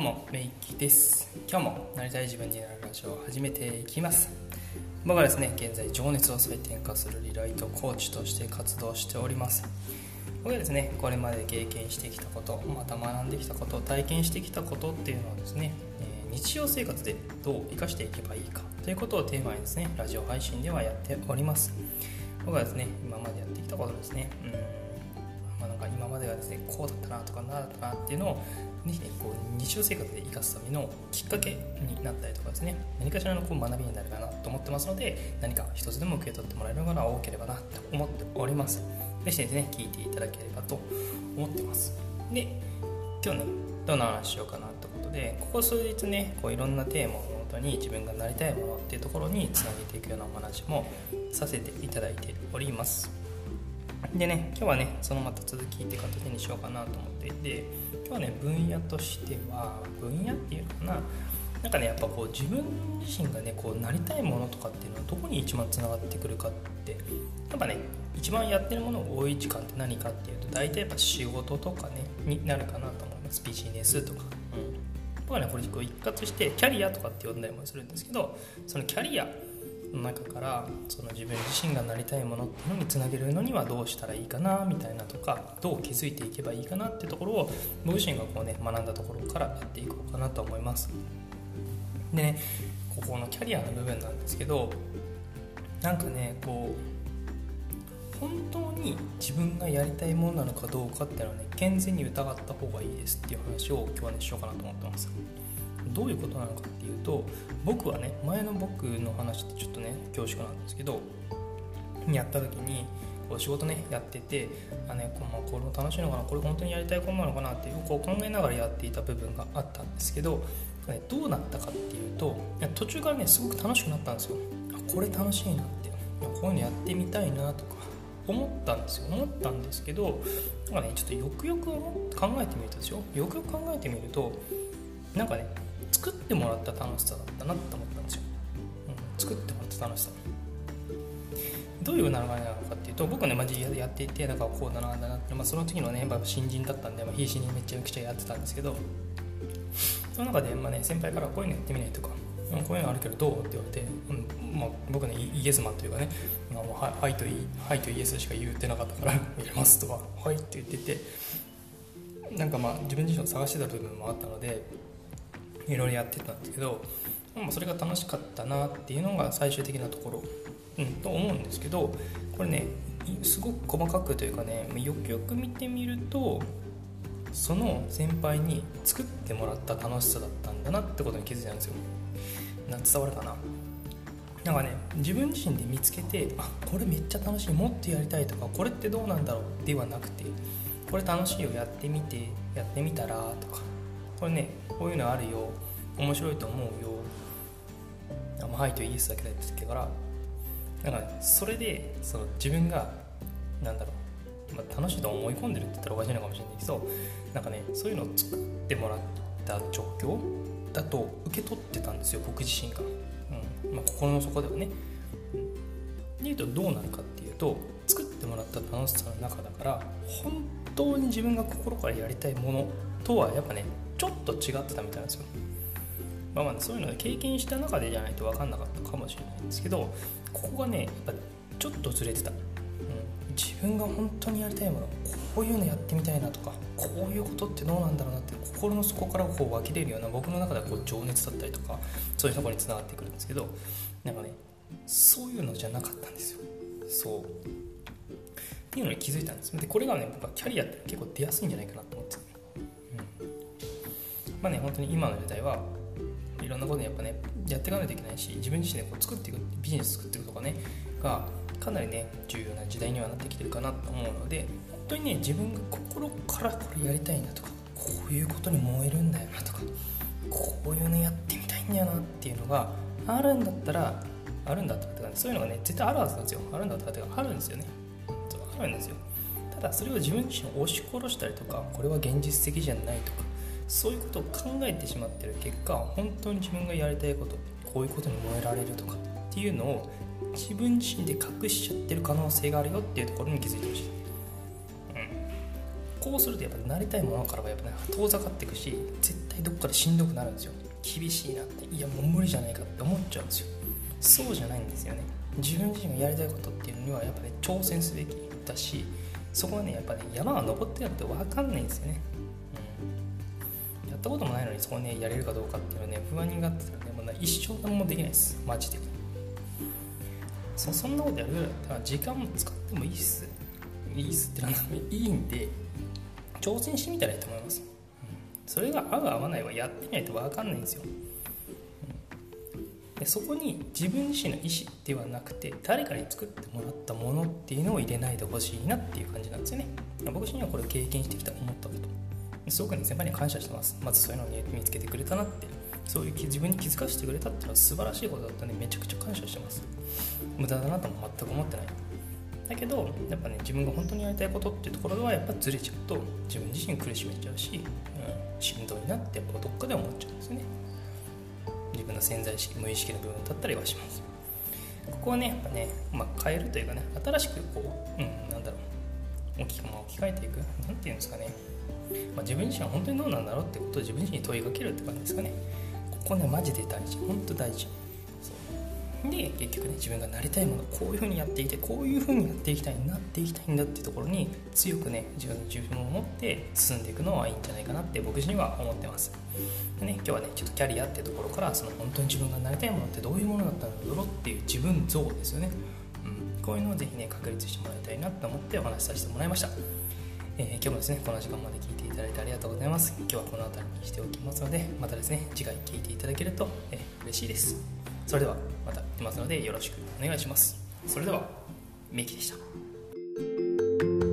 うもメイキです。今日もなりたい自分になるラジオを始めていきます。僕はですね現在情熱を再転化するリライトコーチとして活動しております。僕はですねこれまで経験してきたことまた学んできたこと体験してきたことっていうのをですね日常生活でどう生かしていけばいいかということをテーマにですねラジオ配信ではやっております。僕はですね今までやってきたことですねうんまあ、なんか今まではですねこうだったなとかなだったなっていうのをぜひねこう日常生活で生かすためのきっかけになったりとかですね何かしらのこう学びになるかなと思ってますので何か一つでも受け取ってもらえるのが多ければなと思っております。ぜひですね聞いていただければと思ってます。で今日ねどんな話しようかなってことでここ数日ねこういろんなテーマをもとに自分がなりたいものっていうところにつなげていくようなお話もさせていただいております。でね今日はねそのまた続きって形にしようかなと思って。いて今日はね分野としては分野っていうのかな。なんかねやっぱこう自分自身がねこうなりたいものとかっていうのはどこに一番つながってくるかって。やっぱね一番やってるものが多い時間って何かっていうと大体やっぱ仕事とかねになるかなと思います。ビジネスとか、うん、僕はねこれ一括してキャリアとかって呼んだりもするんですけどそのキャリアの中からその自分自身がなりたいものっていうのにつなげるのにはどうしたらいいかなみたいなとかどう気づいていけばいいかなってところを僕自身がこうね学んだところからやっていこうかなと思います。でねここのキャリアの部分なんですけどなんかねこう本当に自分がやりたいものなのかどうかっていうのはね健全に疑った方がいいですっていう話を今日はねしようかなと思ってます。どういうことなのかっていうと僕はね前の僕の話ってちょっとね恐縮なんですけどやった時にこう仕事ねやっててあ、ね、このこれも楽しいのかなこれ本当にやりたいことなのかなっていうこう考えながらやっていた部分があったんですけど、どうなったかっていうと途中からねすごく楽しくなったんですよ。これ楽しいなって。こういうのやってみたいなとか思ったんですよ。思ったんですけどなんかねちょっとよくよく考えてみるとですよ。よくよく考えてみるとなんかね作ってもらった楽しさだったなって思ったんですよ、うん、作ってもらった楽しさ。どういう流れなのかっていうと僕ねマジでやっていてなんかこうだなだなって、まあ、その時のねやっぱ新人だったんで、まあ、必死にめちゃくちゃやってたんですけどその中で、まあね、先輩からこういうのやってみないとかこういうのあるけどどうって言われて、うんまあ、僕ねイエスマンというかね、まあ、はいとはいとイエスしか言ってなかったから「入れます」とか「はい」って言っててなんかまあ自分自身を探してた部分もあったのでいろいろやってたんですけど、まあ、それが楽しかったなっていうのが最終的なところ、うん、と思うんですけどこれねすごく細かくというかねよくよく見てみるとその先輩に作ってもらった楽しさだったんだなってことに気づいたんですよ。な伝わるかな？なんかね自分自身で見つけてあこれめっちゃ楽しいもっとやりたいとかこれってどうなんだろうではなくてこれ楽しいよやってみてやってみたらとかこれねこういうのあるよ。面白いと思うよ。あまあ、はいとイエスだけだってから。なんか、ね、それでその自分がなんだろう、まあ、楽しいと思い込んでるって言ったらおかしいのかもしれないけどなんかねそういうのを作ってもらった状況だと受け取ってたんですよ僕自身が、うん。まあ、心の底ではね。で言うとどうなるかっていうと作ってもらった楽しさの中だから本当に自分が心からやりたいものとはやっぱねちょっと違ってたみたいなんですよ。まあまあ、そういうのを経験した中でじゃないと分かんなかったかもしれないんですけどここがねやっぱちょっとずれてた、うん、自分が本当にやりたいものこういうのやってみたいなとかこういうことってどうなんだろうなって心の底からこう湧き出るような僕の中ではこう情熱だったりとかそういうところにつながってくるんですけどなんかねそういうのじゃなかったんですよ。そう。っていうのに気づいたんです。でこれがね僕はキャリアって結構出やすいんじゃないかなとまあね本当に今の時代はいろんなことやっぱねやっていかないといけないし自分自身でこう作っていくビジネス作っていくとかねがかなりね重要な時代にはなってきてるかなと思うので本当にね自分が心からこれやりたいんだとかこういうことに燃えるんだよなとかこういうのやってみたいんだよなっていうのがあるんだったらあるんだったらそういうのがね絶対あるはずなんですよ。あるんだったらってあるんですよね。あるんですよ。ただそれを自分自身を押し殺したりとかこれは現実的じゃないとかそういうことを考えてしまってる結果本当に自分がやりたいことこういうことに燃えられるとかっていうのを自分自身で隠しちゃってる可能性があるよっていうところに気づいてほしい、うん。こうするとやっぱなりたいものからはやっぱね遠ざかっていくし絶対どっかでしんどくなるんですよ。厳しいなっていやもう無理じゃないかって思っちゃうんですよ。そうじゃないんですよね。自分自身がやりたいことっていうのにはやっぱね挑戦すべきだしそこはねやっぱね山が登ってなくて分かんないんですよね、ったこともないのにそこねやれるかどうかっていうのはね不安になってたらねもう、ね、一生何もできないです。マジで。そそんなことやる。ぐらいだったら時間も使ってもいいっす。いいっすってなんかいいんで挑戦してみたらいいと思います、うん、それが合う合わないはやってみないと分かんないんですよ。でそこに自分自身の意思ではなくて誰かに作ってもらったものっていうのを入れないでほしいなっていう感じなんですよね。僕自身はこれを経験してきた思ったこと。すごくね先輩に感謝してます。まずそういうのを見つけてくれたなって。そういう自分に気づかせてくれたっていうのは素晴らしいことだったんでめちゃくちゃ感謝してます。無駄だなとも全く思ってない。だけどやっぱね自分が本当にやりたいことっていうところではやっぱずれちゃうと自分自身苦しめちゃうし、うん、しんどいなってやっぱどっかで思っちゃうんですよね。自分の潜在意識無意識の部分だったりはします。ここはねやっぱね、まあ、変えるというかね新しくこう、うん、なんだろう。置き,、まあ、置き換えていく。何て言うんですかね、まあ、自分自身は本当にどうなんだろうってことを自分自身に問いかけるって感じですかね。ここねマジで大事。本当大事。で結局ね自分がなりたいものこういうふうにやっていてこういうふうにやっていきたいなっていきたいんだっていうところに強くね自分の自分を持って進んでいくのはいいんじゃないかなって僕自身は思ってます。でね今日はねちょっとキャリアっていうところからその本当に自分がなりたいものってどういうものだったんだろうっていう自分像ですよね、うん、こういうのをぜひね確立してもらいたいなと思ってお話しさせてもらいました。えー、今日もですねこの時間まで聞いてだいてありがとうございます。今日はこの辺りにしておきますのでまたですね次回聞いていただけると、え嬉しいです。それではまた出ますのでよろしくお願いします。それではミキでした。